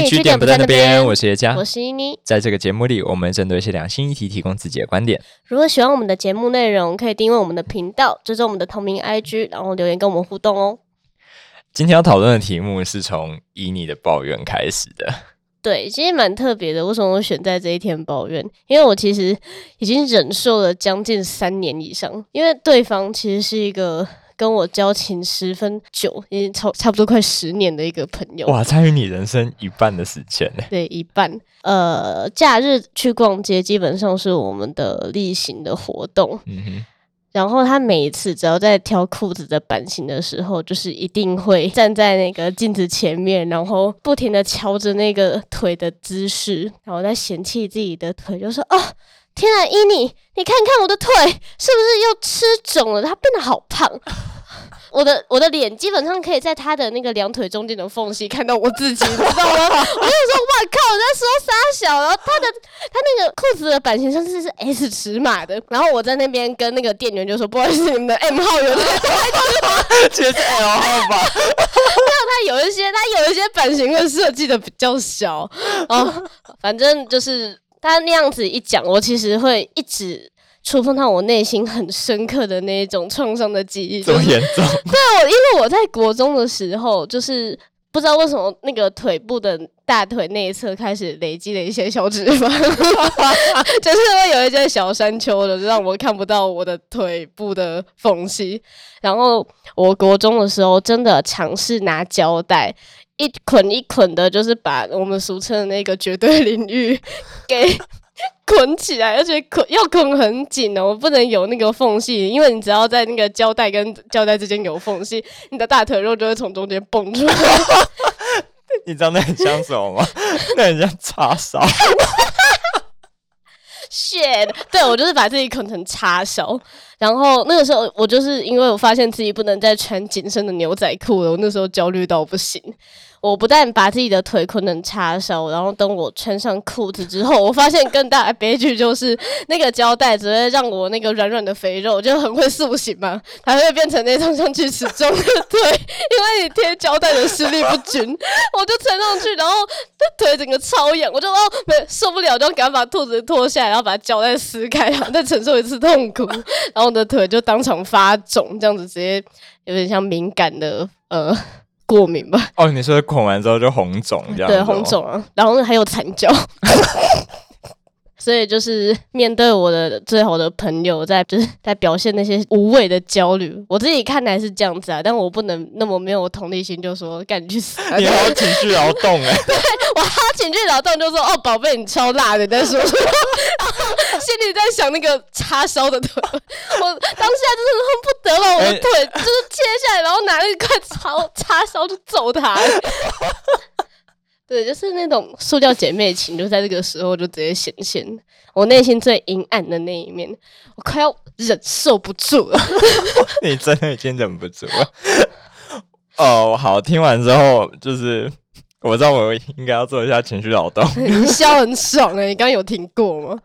嘿，据点不在那边。我是叶佳，我是依妮。在这个节目里，我们针对一些两性议题提供自己的观点。如果喜欢我们的节目内容，可以订阅我们的频道，追踪我们的同名 IG，然后留言跟我们互动哦。今天要讨论的题目是从依妮的抱怨开始的。对，其实蛮特别的。为什么我选在这一天抱怨？因为我其实已经忍受了将近三年以上，因为对方其实是一个。跟我交情十分久，已经差差不多快十年的一个朋友。哇，参与你人生一半的时间呢？对，一半。呃，假日去逛街基本上是我们的例行的活动。嗯哼。然后他每一次只要在挑裤子的版型的时候，就是一定会站在那个镜子前面，然后不停的瞧着那个腿的姿势，然后在嫌弃自己的腿，就说：“哦。”天啊，伊妮，你看看我的腿是不是又吃肿了？它变得好胖。我的我的脸基本上可以在他的那个两腿中间的缝隙看到我自己，你知道吗？我就说，我靠，我在说三小，然后他的他那个裤子的版型甚至是 S 尺码的，然后我在那边跟那个店员就说，不好意思，你们的 M 号有点 太大，其实是 L 号吧？没有，他有一些他有一些版型会设计的比较小哦，反正就是。他那样子一讲，我其实会一直触碰到我内心很深刻的那一种创伤的记忆。这么严重？对，我因为我在国中的时候，就是不知道为什么那个腿部的大腿内侧开始累积了一些小脂肪，就是会有一些小山丘的，让我看不到我的腿部的缝隙。然后我国中的时候，真的尝试拿胶带。一捆一捆的，就是把我们俗称的那个绝对领域给 捆起来，而且捆要捆很紧哦，不能有那个缝隙，因为你只要在那个胶带跟胶带之间有缝隙，你的大腿肉就会从中间蹦出来。你知道那很像什么吗？那很像叉烧。shit，对，我就是把自己捆成叉烧，然后那个时候我就是因为我发现自己不能再穿紧身的牛仔裤了，我那时候焦虑到不行。我不但把自己的腿捆成叉烧，然后等我穿上裤子之后，我发现更大的悲剧就是那个胶带只会让我那个软软的肥肉就很会塑形嘛，它会变成那种像锯齿状的腿，因为你贴胶带的施力不均，我就穿上去，然后腿整个超痒，我就哦没受不了，就赶快把裤子脱下来，然后把胶带撕开，然后再承受一次痛苦，然后我的腿就当场发肿，这样子直接有点像敏感的呃。过敏吧？哦，你说捆完之后就红肿这样？对，红肿啊，然后还有残胶。所以就是 面对我的最好的朋友，在就是在表现那些无谓的焦虑，我自己看来是这样子啊，但我不能那么没有同理心，就说赶紧去死。你好情绪劳动哎、欸！对，我好情绪劳动，就说哦，宝贝，你超辣的，在说，心里在想那个叉烧的腿，我当下就是恨不得把我的腿就是切下来，然后拿那块叉叉烧就揍他。对，就是那种塑料姐妹情，就在这个时候就直接显现我内心最阴暗的那一面，我快要忍受不住了。你真的已经忍不住了。哦，好，听完之后，就是我知道我应该要做一下情绪劳动。你笑很爽哎、欸，你刚刚有听过吗？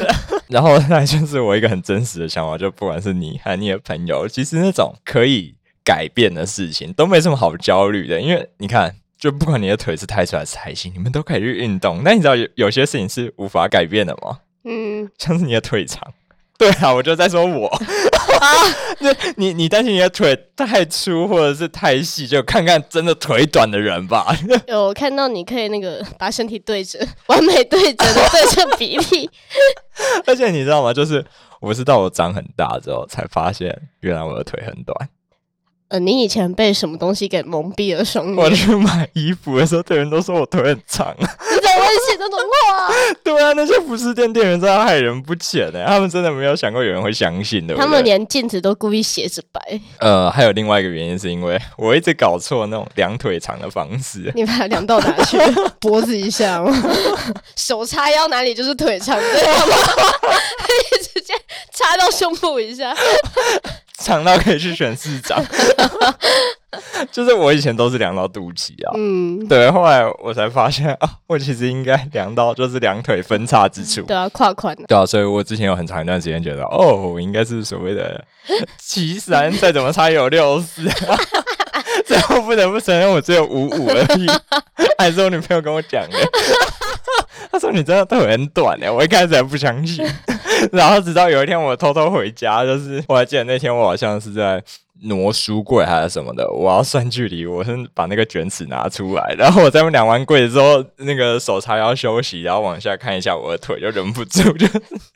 然后那就是我一个很真实的想法，就不管是你还是你的朋友，其实那种可以改变的事情都没什么好焦虑的，因为你看。就不管你的腿是太粗还是太细，你们都可以去运动。那你知道有有些事情是无法改变的吗？嗯，像是你的腿长。对啊，我就在说我。啊，你你担心你的腿太粗或者是太细，就看看真的腿短的人吧。有看到你可以那个把身体对折，完美对折的对称比例。而且你知道吗？就是我是到我长很大之后才发现，原来我的腿很短。呃，你以前被什么东西给蒙蔽了双眼？我去买衣服的时候，店员都说我腿很长。你怎么会写这种话？对啊，那些服饰店店员真的害人不浅呢。他们真的没有想过有人会相信的。他们连镜子都故意写着白。呃，还有另外一个原因，是因为我一直搞错那种量腿长的方式。你把它量到哪去？脖子以下吗？手叉腰哪里就是腿长，对吗？直接插到胸部以下。长到可以去选市长，就是我以前都是量到肚脐啊，嗯，对，后来我才发现啊，我其实应该量到就是两腿分叉之处，对啊，胯宽，对啊，所以我之前有很长一段时间觉得，哦，我应该是所谓的七三，再怎么差也有六四，最后不得不承认我只有五五而已，还是我女朋友跟我讲的。她说你真的腿很短哎，我一开始还不相信，然后直到有一天我偷偷回家，就是我还记得那天我好像是在挪书柜还是什么的，我要算距离，我是把那个卷尺拿出来，然后我在量完柜子之后，那个手叉腰休息，然后往下看一下我的腿，就忍不住就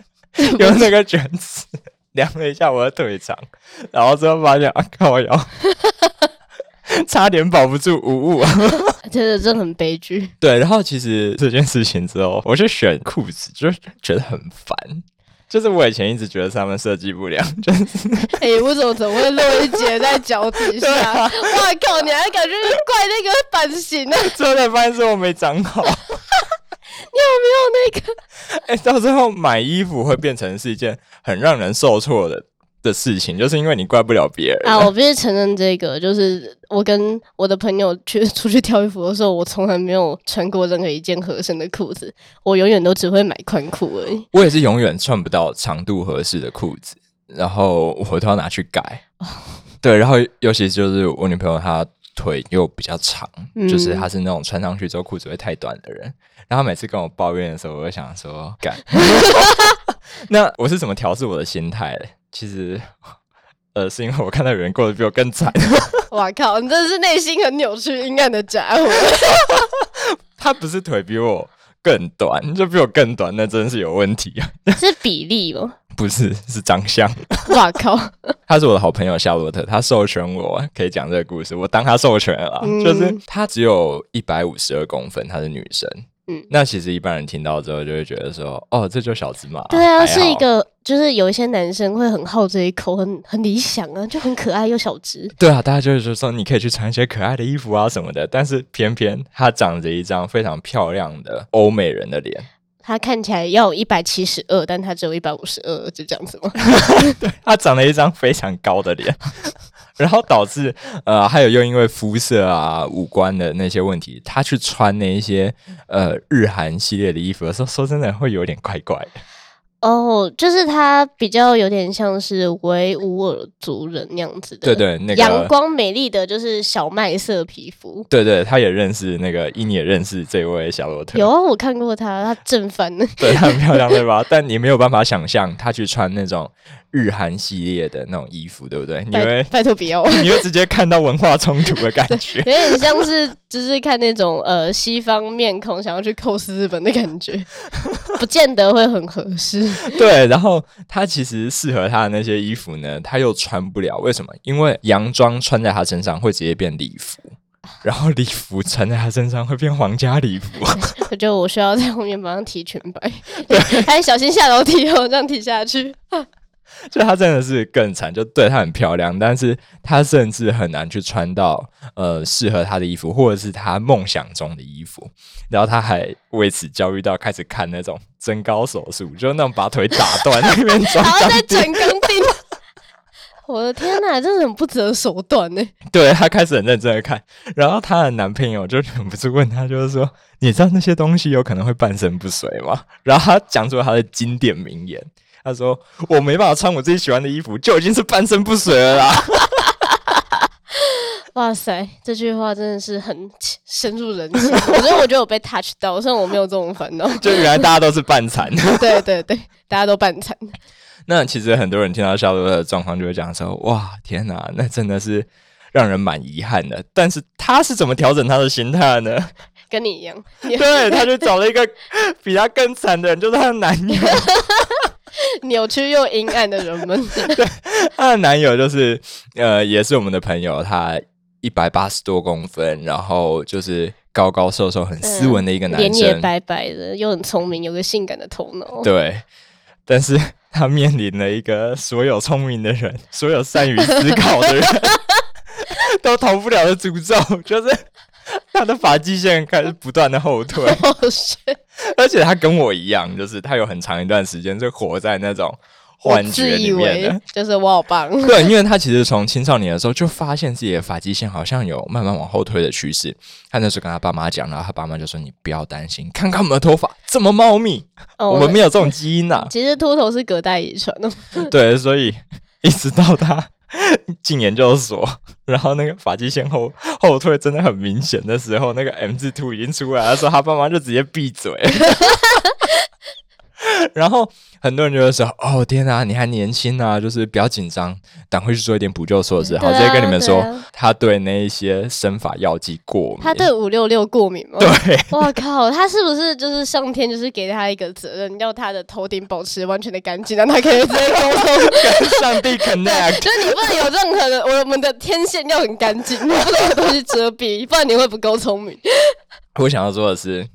用那个卷尺量了一下我的腿长，然后之后发现啊靠腰。差点保不住五五啊！真的，真的很悲剧。对，然后其实这件事情之后，我就选裤子，就觉得很烦。就是我以前一直觉得他们设计不良，就是哎、欸，我怎么怎么会露一截在脚底下？哇、啊、靠！你还感觉怪那个版型呢？最后才发现是我没长好。你有没有那个？哎、欸，到最后买衣服会变成是一件很让人受挫的。的事情，就是因为你怪不了别人啊！我必须承认这个，就是我跟我的朋友去 出去挑衣服的时候，我从来没有穿过任何一件合身的裤子，我永远都只会买宽裤而已。我也是永远穿不到长度合适的裤子，然后我都要拿去改。哦、对，然后尤其就是我女朋友，她腿又比较长，嗯、就是她是那种穿上去之后裤子会太短的人，然后每次跟我抱怨的时候，我就想说，改。那我是怎么调试我的心态的？其实，呃，是因为我看到有人过得比我更惨。哇靠！你真的是内心很扭曲、阴暗的家伙。他不是腿比我更短，就比我更短，那真的是有问题啊。是比例吗？不是，是长相。哇靠！他是我的好朋友夏洛特，他授权我可以讲这个故事，我当他授权了。嗯、就是他只有一百五十二公分，她是女生。嗯，那其实一般人听到之后就会觉得说，哦，这就小芝麻。对啊，是一个，就是有一些男生会很好这一口，很很理想啊，就很可爱又小只。对啊，大家就是说你可以去穿一些可爱的衣服啊什么的，但是偏偏他长着一张非常漂亮的欧美人的脸。他看起来要有一百七十二，但他只有一百五十二，就这样子吗？对，他长了一张非常高的脸。然后导致呃，还有又因为肤色啊、五官的那些问题，他去穿那一些呃日韩系列的衣服的时候，说真的会有点怪怪的。哦，就是他比较有点像是维吾尔族人那样子的，对对，那个阳光美丽的就是小麦色皮肤。对对，他也认识那个，伊你也认识这位小罗特。有啊，我看过他，他正翻了。对，他很漂亮，对吧？但你没有办法想象他去穿那种。日韩系列的那种衣服，对不对？你会拜托不要，你会直接看到文化冲突的感觉，有点像是就是看那种呃西方面孔想要去 cos 日本的感觉，不见得会很合适。对，然后他其实适合他的那些衣服呢，他又穿不了，为什么？因为洋装穿在他身上会直接变礼服，然后礼服穿在他身上会变皇家礼服。我觉得我需要在后面马上提裙摆，对，还小心下楼梯哦，这样提下去。就她真的是更惨，就对她很漂亮，但是她甚至很难去穿到呃适合她的衣服，或者是她梦想中的衣服。然后她还为此焦虑到开始看那种增高手术，就那种把腿打断那边装，然后再整钢钉。我的天哪，真的很不择手段呢。对，她开始很认真的看，然后她的男朋友就忍不住问她，就是说：“你知道那些东西有可能会半身不遂吗？”然后她讲出了她的经典名言。他说：“我没办法穿我自己喜欢的衣服，就已经是半身不遂了啦。”哇塞，这句话真的是很深入人心。我觉得，我觉得我被 touch 到，虽然我没有这种烦恼。就原来大家都是半残。对对对，大家都半残。那其实很多人听到夏洛的状况，就会讲说：“哇，天哪，那真的是让人蛮遗憾的。”但是他是怎么调整他的心态呢？跟你一样，对，他就找了一个比他更惨的人，就是他的男友。扭曲又阴暗的人们。对，她的男友就是呃，也是我们的朋友，他一百八十多公分，然后就是高高瘦瘦、很斯文的一个男生，脸、嗯、也白白的，又很聪明，有个性感的头脑。对，但是他面临了一个所有聪明的人、所有善于思考的人 都逃不了的诅咒，就是。他的发际线开始不断的后退，而且他跟我一样，就是他有很长一段时间是活在那种幻觉里面的，就是我好棒。对，因为他其实从青少年的时候就发现自己的发际线好像有慢慢往后退的趋势。他那时候跟他爸妈讲，然后他爸妈就说：“你不要担心，看看我们的头发这么茂密，哦、我们没有这种基因呐、啊。”其实秃头是隔代遗传的。对，所以一直到他进研究所，然后那个发际线后后退真的很明显的时候，那个 M 字图已经出来的时候，他爸妈就直接闭嘴。然后很多人就会说：“哦天啊，你还年轻啊，就是不要紧张，等会去做一点补救措施。”好，直接跟你们说，啊、他对那一些生发药剂过敏。他对五六六过敏吗？对，我靠，他是不是就是上天就是给他一个责任，要他的头顶保持完全的干净，让他可以直接沟通跟上帝 connect。就是你不能有任何的，我们的天线要很干净，你 不能有东西遮蔽，不然你会不够聪明。我想要说的是，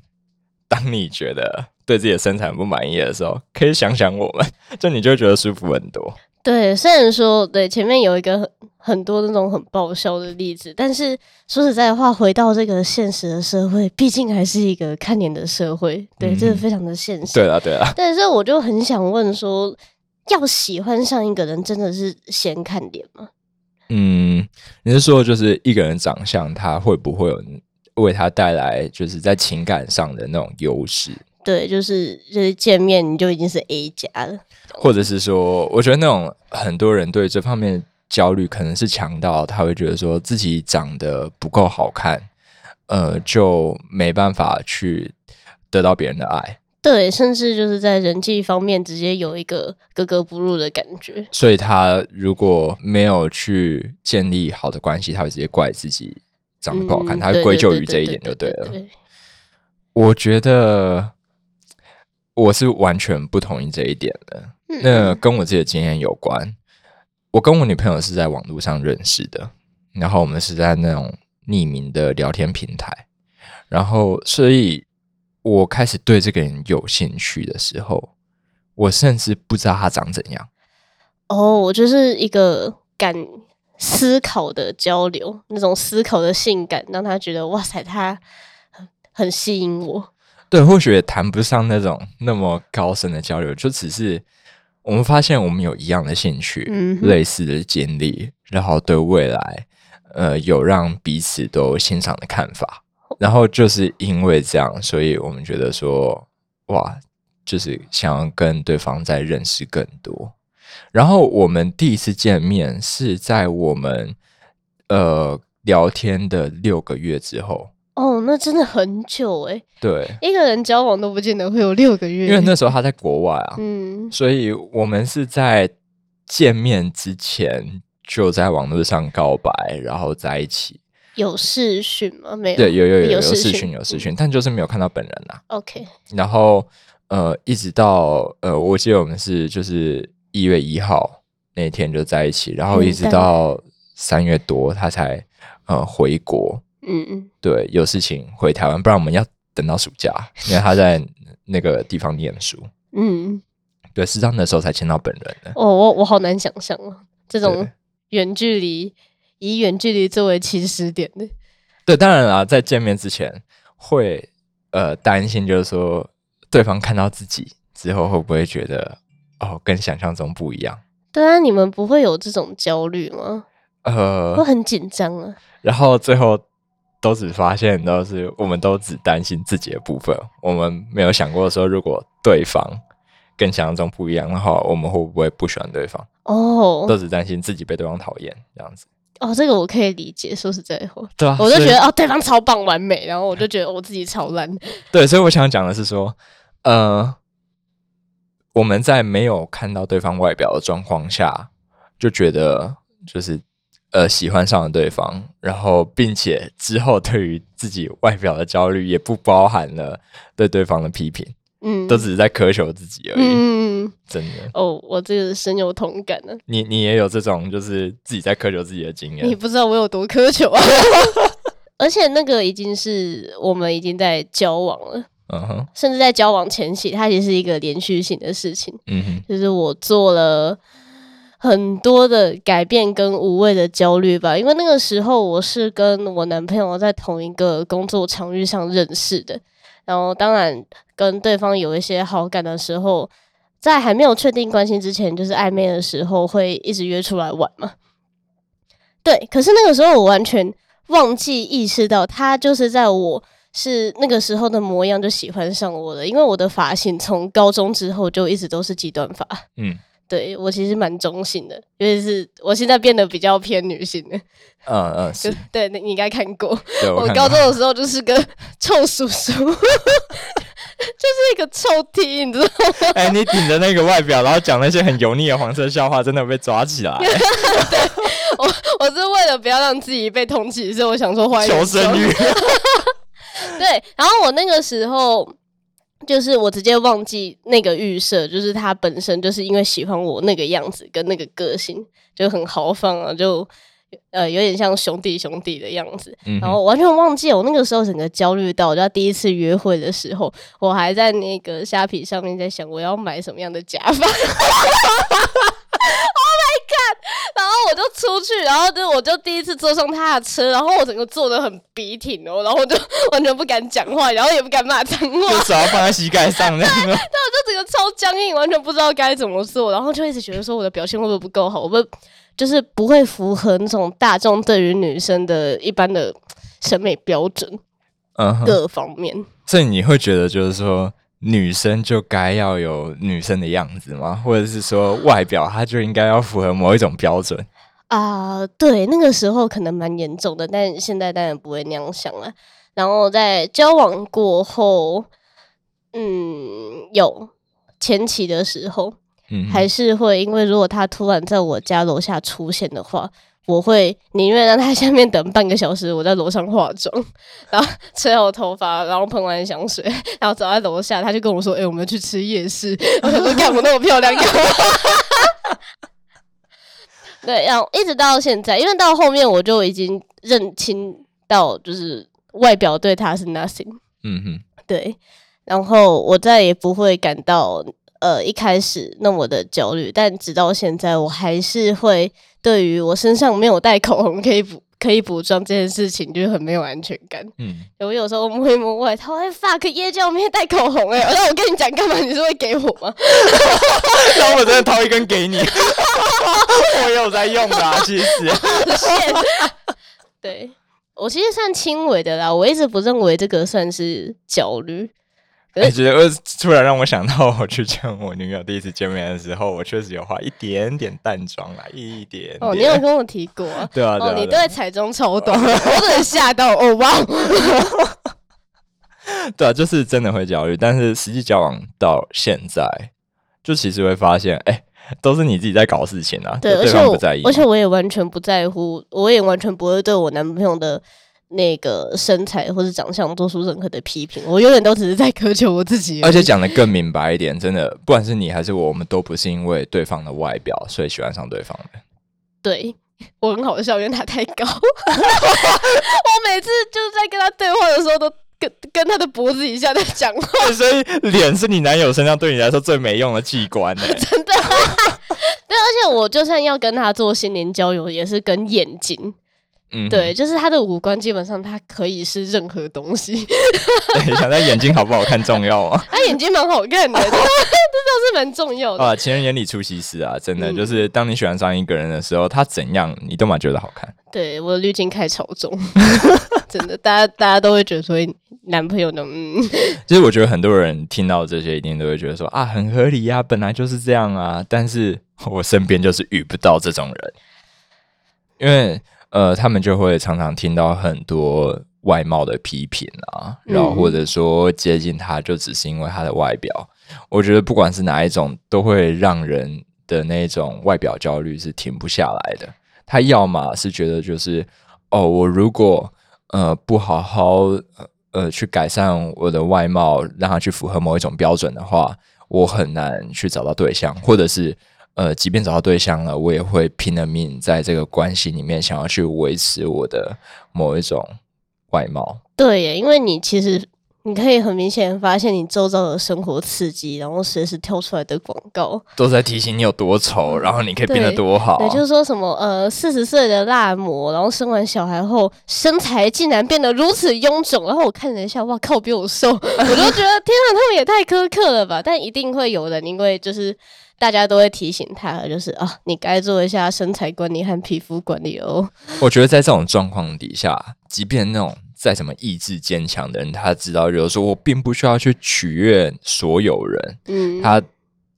当你觉得。对自己的身材不满意的时候，可以想想我们，就你就会觉得舒服很多。对，虽然说对前面有一个很很多那种很爆笑的例子，但是说实在话，回到这个现实的社会，毕竟还是一个看脸的社会，对，这、嗯、个非常的现实。对啊，对啊。对，所以我就很想问说，要喜欢上一个人，真的是先看脸吗？嗯，你是说就是一个人长相，他会不会有为他带来就是在情感上的那种优势？对，就是就是见面你就已经是 A 加了，或者是说，我觉得那种很多人对这方面焦虑，可能是强到他会觉得说自己长得不够好看，呃，就没办法去得到别人的爱。对，甚至就是在人际方面直接有一个格格不入的感觉。所以他如果没有去建立好的关系，他会直接怪自己长得不好看，嗯、他会归咎于这一点就对了。我觉得。我是完全不同意这一点的，那跟我自己的经验有关。我跟我女朋友是在网络上认识的，然后我们是在那种匿名的聊天平台，然后所以我开始对这个人有兴趣的时候，我甚至不知道他长怎样。哦，我就是一个敢思考的交流，那种思考的性感，让他觉得哇塞，他很很吸引我。对，或许也谈不上那种那么高深的交流，就只是我们发现我们有一样的兴趣，嗯、类似的经历，然后对未来，呃，有让彼此都欣赏的看法。然后就是因为这样，所以我们觉得说，哇，就是想要跟对方再认识更多。然后我们第一次见面是在我们呃聊天的六个月之后。哦，那真的很久哎。对，一个人交往都不见得会有六个月，因为那时候他在国外啊。嗯，所以我们是在见面之前就在网络上告白，然后在一起。有视讯吗？没有。对，有有有有视讯，有视讯，但就是没有看到本人啊。OK。然后呃，一直到呃，我记得我们是就是一月一号那天就在一起，然后一直到三月多他才呃回国。嗯嗯，对，有事情回台湾，不然我们要等到暑假，因为他在那个地方念书。嗯，对，是这样的时候才见到本人的。哦，我我好难想象哦，这种远距离，以远距离作为起始点的。对，当然啦，在见面之前会呃担心，就是说对方看到自己之后会不会觉得哦跟想象中不一样？对啊，你们不会有这种焦虑吗？呃，会很紧张啊。然后最后。都只发现都是，我们都只担心自己的部分，我们没有想过说，如果对方跟想象中不一样的话，我们会不会不喜欢对方？哦，都只担心自己被对方讨厌这样子。哦，这个我可以理解。说实在话，对啊，我就觉得哦，对方超棒完美，然后我就觉得我自己超烂。对，所以我想讲的是说，呃，我们在没有看到对方外表的状况下，就觉得就是。呃，喜欢上了对方，然后并且之后对于自己外表的焦虑也不包含了对对方的批评，嗯，都只是在苛求自己而已，嗯，真的。哦，我这个深有同感呢。你你也有这种就是自己在苛求自己的经验？你不知道我有多苛求啊！而且那个已经是我们已经在交往了，嗯哼，甚至在交往前期，它也是一个连续性的事情，嗯哼，就是我做了。很多的改变跟无谓的焦虑吧，因为那个时候我是跟我男朋友在同一个工作场域上认识的，然后当然跟对方有一些好感的时候，在还没有确定关系之前，就是暧昧的时候会一直约出来玩嘛。对，可是那个时候我完全忘记意识到他就是在我是那个时候的模样就喜欢上我了，因为我的发型从高中之后就一直都是极短发，嗯。对我其实蛮中性的，尤其是我现在变得比较偏女性的。嗯嗯，是。对，你应该看过。我，我高中的时候就是个臭叔叔，就是一个臭 T，你知道吗？哎、欸，你顶着那个外表，然后讲那些很油腻的黄色笑话，真的被抓起来。对，我我是为了不要让自己被通缉，所以我想说换求生欲。对，然后我那个时候。就是我直接忘记那个预设，就是他本身就是因为喜欢我那个样子跟那个个性，就很豪放啊，就呃有点像兄弟兄弟的样子。嗯、然后完全忘记我那个时候整个焦虑到，我就第一次约会的时候，我还在那个虾皮上面在想我要买什么样的假发。然后我就出去，然后就我就第一次坐上他的车，然后我整个坐的很笔挺哦，然后我就完全不敢讲话，然后也不敢骂脏话，就手要放在膝盖上那样。对，我就整个超僵硬，完全不知道该怎么做，然后就一直觉得说我的表现会不会不够好，我不就是不会符合那种大众对于女生的一般的审美标准，嗯，各方面。所以你会觉得就是说。女生就该要有女生的样子吗？或者是说外表，她就应该要符合某一种标准啊、呃？对，那个时候可能蛮严重的，但现在当然不会那样想了。然后在交往过后，嗯，有前期的时候，嗯，还是会因为如果他突然在我家楼下出现的话。我会宁愿让他下面等半个小时，我在楼上化妆，然后吹好头发，然后喷完香水，然后走在楼下，他就跟我说：“哎、欸，我们去吃夜市。”我想说：“干嘛那么漂亮？” 对，然后一直到现在，因为到后面我就已经认清到，就是外表对他是 nothing。嗯哼，对，然后我再也不会感到呃一开始那么的焦虑，但直到现在，我还是会。对于我身上没有带口红可以补可以补妆这件事情，就是很没有安全感。嗯，我有时候摸一摸外套，哎，fuck，耶，叫我没带口红哎、欸，那我跟你讲干嘛？你是会给我吗？然后我真的掏一根给你，我有在用的、啊，其实。对，我其实算轻微的啦，我一直不认为这个算是焦虑。哎，觉得突然让我想到，我去见我女友第一次见面的时候，我确实有化一点点淡妆啦，一点点。哦，你有跟我提过？对啊，哦，你对彩妆超懂，我真的吓到，哦哇！对啊，就是真的会焦虑，但是实际交往到现在，就其实会发现，哎，都是你自己在搞事情啊，对，对方不在意，而且我也完全不在乎，我也完全不会对我男朋友的。那个身材或者长相做出任何的批评，我永远都只是在苛求我自己。而且讲的更明白一点，真的，不管是你还是我，我们都不是因为对方的外表所以喜欢上对方的。对，我很好笑，因为他太高，我每次就是在跟他对话的时候，都跟跟他的脖子以下在讲话。所以脸是你男友身上对你来说最没用的器官呢？真的。对，而且我就算要跟他做心灵交流，也是跟眼睛。嗯，对，就是他的五官，基本上他可以是任何东西。对，想他眼睛好不好看重要啊？他眼睛蛮好看的，这倒是蛮重要的。啊，情人眼里出西施啊，真的、嗯、就是当你喜欢上一个人的时候，他怎样你都蛮觉得好看。对，我的滤镜开超重，真的，大家大家都会觉得说男朋友的，嗯。其实我觉得很多人听到这些，一定都会觉得说啊，很合理呀、啊，本来就是这样啊。但是我身边就是遇不到这种人，因为。呃，他们就会常常听到很多外貌的批评啊，然后或者说接近他就只是因为他的外表。嗯、我觉得不管是哪一种，都会让人的那种外表焦虑是停不下来的。他要么是觉得就是哦，我如果呃不好好呃去改善我的外貌，让他去符合某一种标准的话，我很难去找到对象，或者是。呃，即便找到对象了，我也会拼了命在这个关系里面，想要去维持我的某一种外貌。对耶，因为你其实你可以很明显发现，你周遭的生活刺激，然后随时跳出来的广告，都在提醒你有多丑，然后你可以变得多好。对，就是说什么呃，四十岁的辣模，然后生完小孩后身材竟然变得如此臃肿，然后我看了一下，哇靠，比我瘦，我就觉得天啊，他们也太苛刻了吧？但一定会有人，因为就是。大家都会提醒他，就是啊，你该做一下身材管理和皮肤管理哦。我觉得在这种状况底下，即便那种再怎么意志坚强的人，他知道，有时候我并不需要去取悦所有人。嗯，他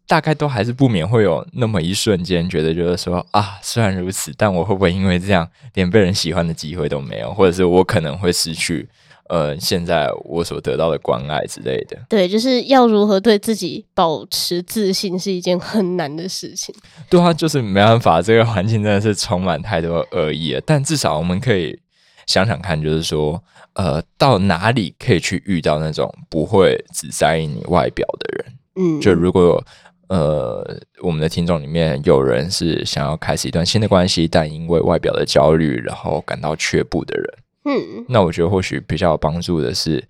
大概都还是不免会有那么一瞬间，觉得就是说啊，虽然如此，但我会不会因为这样连被人喜欢的机会都没有，或者是我可能会失去呃现在我所得到的关爱之类的？对，就是要如何对自己保持自信是一件很难的事情。对啊，就是没办法，这个环境真的是充满太多恶意了。但至少我们可以想想看，就是说呃，到哪里可以去遇到那种不会只在意你外表的人？嗯，就如果。呃，我们的听众里面有人是想要开始一段新的关系，但因为外表的焦虑，然后感到却步的人。嗯，那我觉得或许比较有帮助的是，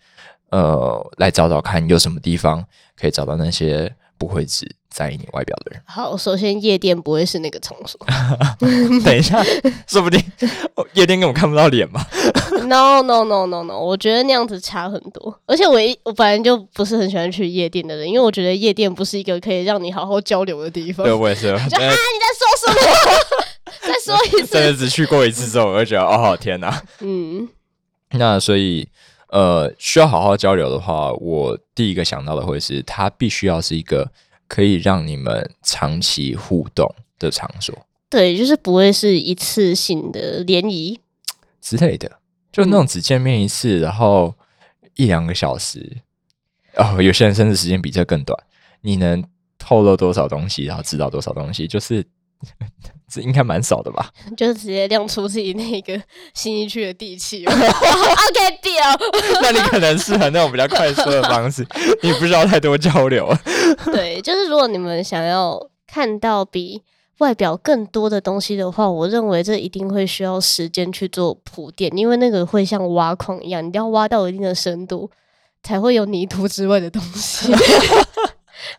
呃，来找找看有什么地方可以找到那些不会只在意你外表的人。好，首先夜店不会是那个场所。等一下，说不定夜店根本看不到脸吧。No no no no no，我觉得那样子差很多。而且我一我本来就不是很喜欢去夜店的人，因为我觉得夜店不是一个可以让你好好交流的地方。对，我也是。就啊，你在说什么？再说一次。真的只去过一次之后，我就觉得哦，天哪。嗯。那所以呃，需要好好交流的话，我第一个想到的会是，它必须要是一个可以让你们长期互动的场所。对，就是不会是一次性的联谊之类的。就那种只见面一次，嗯、然后一两个小时，哦，有些人甚至时间比这更短。你能透露多少东西，然后知道多少东西，就是 这应该蛮少的吧？就直接亮出自己那个新一区的地气。OK，掉。那你可能适合那种比较快速的方式，你不需要太多交流。对，就是如果你们想要看到比。外表更多的东西的话，我认为这一定会需要时间去做铺垫，因为那个会像挖矿一样，你要挖到一定的深度，才会有泥土之外的东西。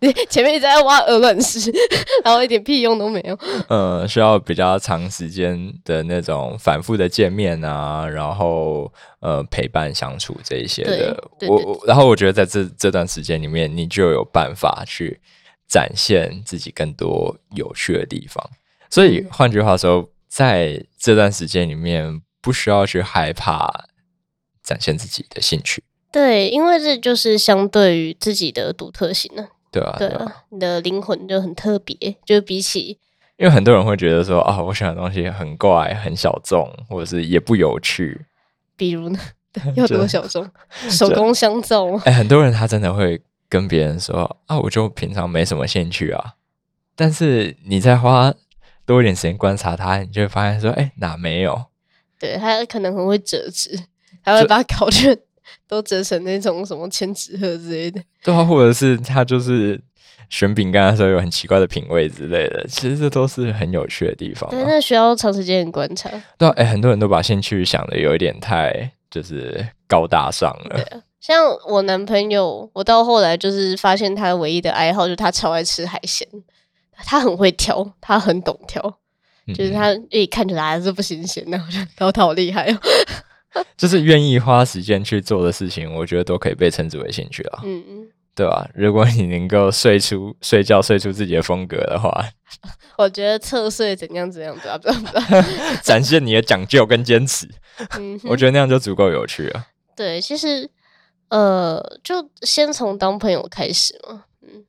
你前面一直在挖鹅卵石，然后一点屁用都没有。呃，需要比较长时间的那种反复的见面啊，然后呃陪伴相处这一些的。对对对，我然后我觉得在这这段时间里面，你就有办法去。展现自己更多有趣的地方，所以换句话说，在这段时间里面，不需要去害怕展现自己的兴趣。对，因为这就是相对于自己的独特性呢。对啊，对啊，你的灵魂就很特别，就比起，因为很多人会觉得说啊，我喜欢的东西很怪、很小众，或者是也不有趣。比如呢，要多小众？手工香皂？哎、欸，很多人他真的会。跟别人说啊，我就平常没什么兴趣啊，但是你再花多一点时间观察他，你就会发现说，哎、欸，哪没有？对，他可能很会折纸，还会把考卷都折成那种什么千纸鹤之类的。对啊，或者是他就是选饼干的时候有很奇怪的品味之类的，其实这都是很有趣的地方。对，那需要长时间的观察。对啊，哎、欸，很多人都把兴趣想的有一点太就是高大上了。对啊。像我男朋友，我到后来就是发现他唯一的爱好就是他超爱吃海鲜，他很会挑，他很懂挑，嗯、就是他一看出来是不新鲜的，我觉得他他好厉害哦。就是愿意花时间去做的事情，我觉得都可以被称之为兴趣了。嗯嗯，对吧？如果你能够睡出睡觉睡出自己的风格的话，我觉得侧睡怎样怎样怎样怎样，展现你的讲究跟坚持。嗯，我觉得那样就足够有趣了。对，其实。呃，就先从当朋友开始嘛，嗯，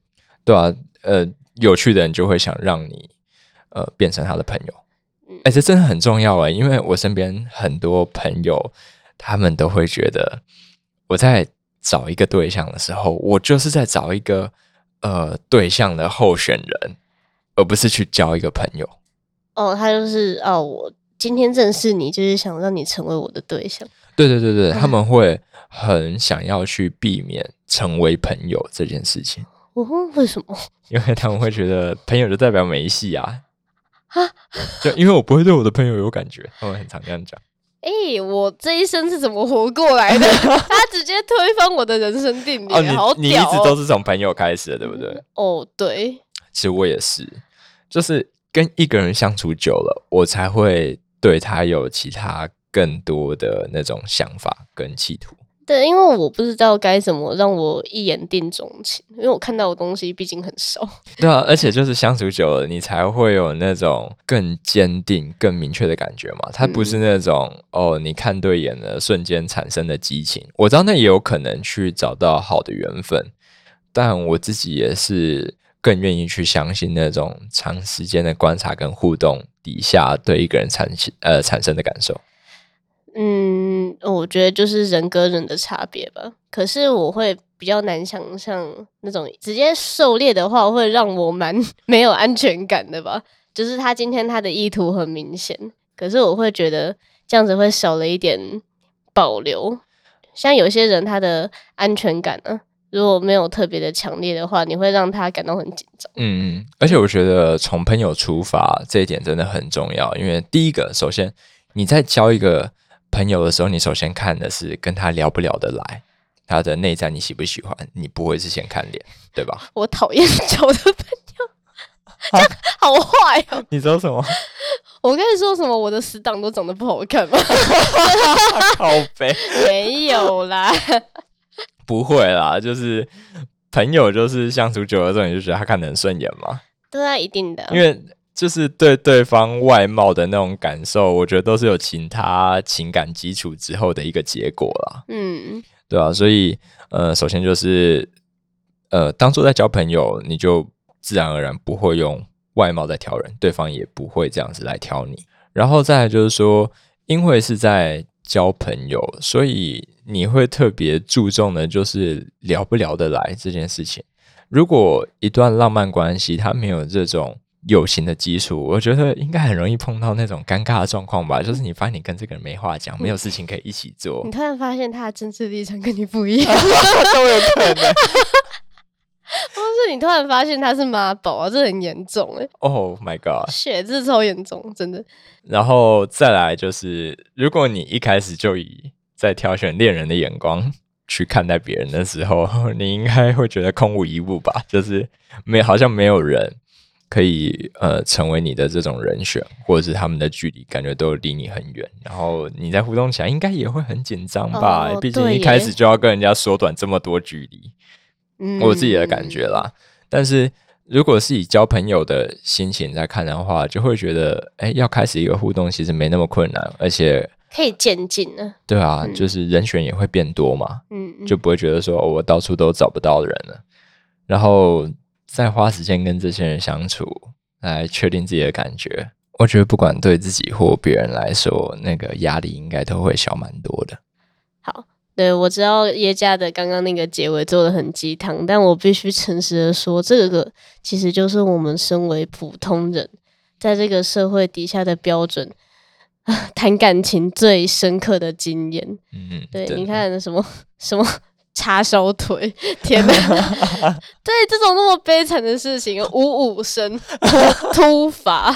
对啊，呃，有趣的人就会想让你呃变成他的朋友，嗯，哎，这真的很重要哎，因为我身边很多朋友，他们都会觉得我在找一个对象的时候，我就是在找一个呃对象的候选人，而不是去交一个朋友。哦，他就是哦，我今天认识你，就是想让你成为我的对象。对对对对，他们会很想要去避免成为朋友这件事情。哦，为什么？因为他们会觉得朋友就代表没戏啊。哈，就因为我不会对我的朋友有感觉，他们很常这样讲。哎、欸，我这一生是怎么活过来的？他直接推翻我的人生定理。哦，你好屌哦，你一直都是从朋友开始的，对不对？哦，对。其实我也是，就是跟一个人相处久了，我才会对他有其他。更多的那种想法跟企图，对，因为我不知道该怎么让我一眼定钟情，因为我看到的东西毕竟很少。对啊，而且就是相处久了，你才会有那种更坚定、更明确的感觉嘛。它不是那种、嗯、哦，你看对眼了，瞬间产生的激情。我知道那也有可能去找到好的缘分，但我自己也是更愿意去相信那种长时间的观察跟互动底下对一个人产生呃产生的感受？嗯，我觉得就是人跟人的差别吧。可是我会比较难想象那种直接狩猎的话，会让我蛮 没有安全感的吧。就是他今天他的意图很明显，可是我会觉得这样子会少了一点保留。像有些人他的安全感呢、啊，如果没有特别的强烈的话，你会让他感到很紧张。嗯嗯，而且我觉得从朋友出发这一点真的很重要，因为第一个，首先你在交一个朋友的时候，你首先看的是跟他聊不聊得来，他的内在你喜不喜欢，你不会是先看脸，对吧？我讨厌丑的朋友，这样好坏哦。你说什么？我跟你说什么？我的死党都长得不好看吗？靠北，没有啦，不会啦，就是朋友，就是相处久了之后，你就觉得他看得很顺眼嘛。对啊，一定的，因为就是对对方外貌的那种感受，我觉得都是有其他情感基础之后的一个结果啦。嗯，对啊，所以呃，首先就是呃，当做在交朋友，你就自然而然不会用。外貌在挑人，对方也不会这样子来挑你。然后再来就是说，因为是在交朋友，所以你会特别注重的就是聊不聊得来这件事情。如果一段浪漫关系它没有这种友情的基础，我觉得应该很容易碰到那种尴尬的状况吧。就是你发现你跟这个人没话讲，没有事情可以一起做，你突然发现他的政治立场跟你不一样，都有可能。不是你突然发现他是妈宝啊，这很严重哎！Oh my god，血字超严重，真的。然后再来就是，如果你一开始就以在挑选恋人的眼光去看待别人的时候，你应该会觉得空无一物吧？就是没好像没有人可以呃成为你的这种人选，或者是他们的距离感觉都离你很远，然后你在互动起来应该也会很紧张吧？哦、毕竟一开始就要跟人家缩短这么多距离。我自己的感觉啦，但是如果是以交朋友的心情在看的话，就会觉得，哎，要开始一个互动其实没那么困难，而且可以渐进呢。对啊，就是人选也会变多嘛，嗯，就不会觉得说我到处都找不到人了，然后再花时间跟这些人相处，来确定自己的感觉。我觉得不管对自己或别人来说，那个压力应该都会小蛮多的。好。对，我知道耶加的刚刚那个结尾做的很鸡汤，但我必须诚实的说，这个其实就是我们身为普通人，在这个社会底下的标准，谈感情最深刻的经验。嗯，对，你看什么什么叉烧腿，天哪！对，这种那么悲惨的事情，五五身，秃发，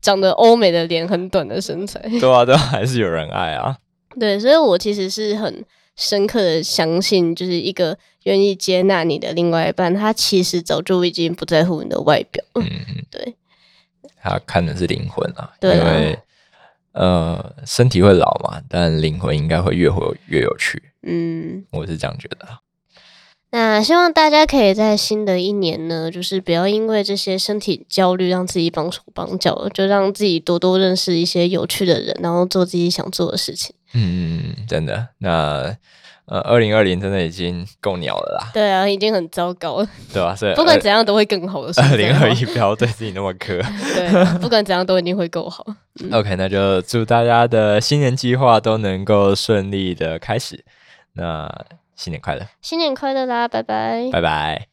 长得欧美的脸，很短的身材，对啊，对啊还是有人爱啊。对，所以我其实是很深刻的相信，就是一个愿意接纳你的另外一半，他其实早就已经不在乎你的外表。嗯嗯，对，他看的是灵魂啊，对啊，因为呃，身体会老嘛，但灵魂应该会越活越有趣。嗯，我是这样觉得。那希望大家可以在新的一年呢，就是不要因为这些身体焦虑让自己绑手绑脚，就让自己多多认识一些有趣的人，然后做自己想做的事情。嗯，真的。那呃，二零二零真的已经够鸟了啦。对啊，已经很糟糕了。对啊，所以不管怎样都会更好的。二零二一不要对自己那么苛。对，不管怎样都一定会够好。嗯、OK，那就祝大家的新年计划都能够顺利的开始。那。新年快乐！新年快乐啦！拜拜！拜拜！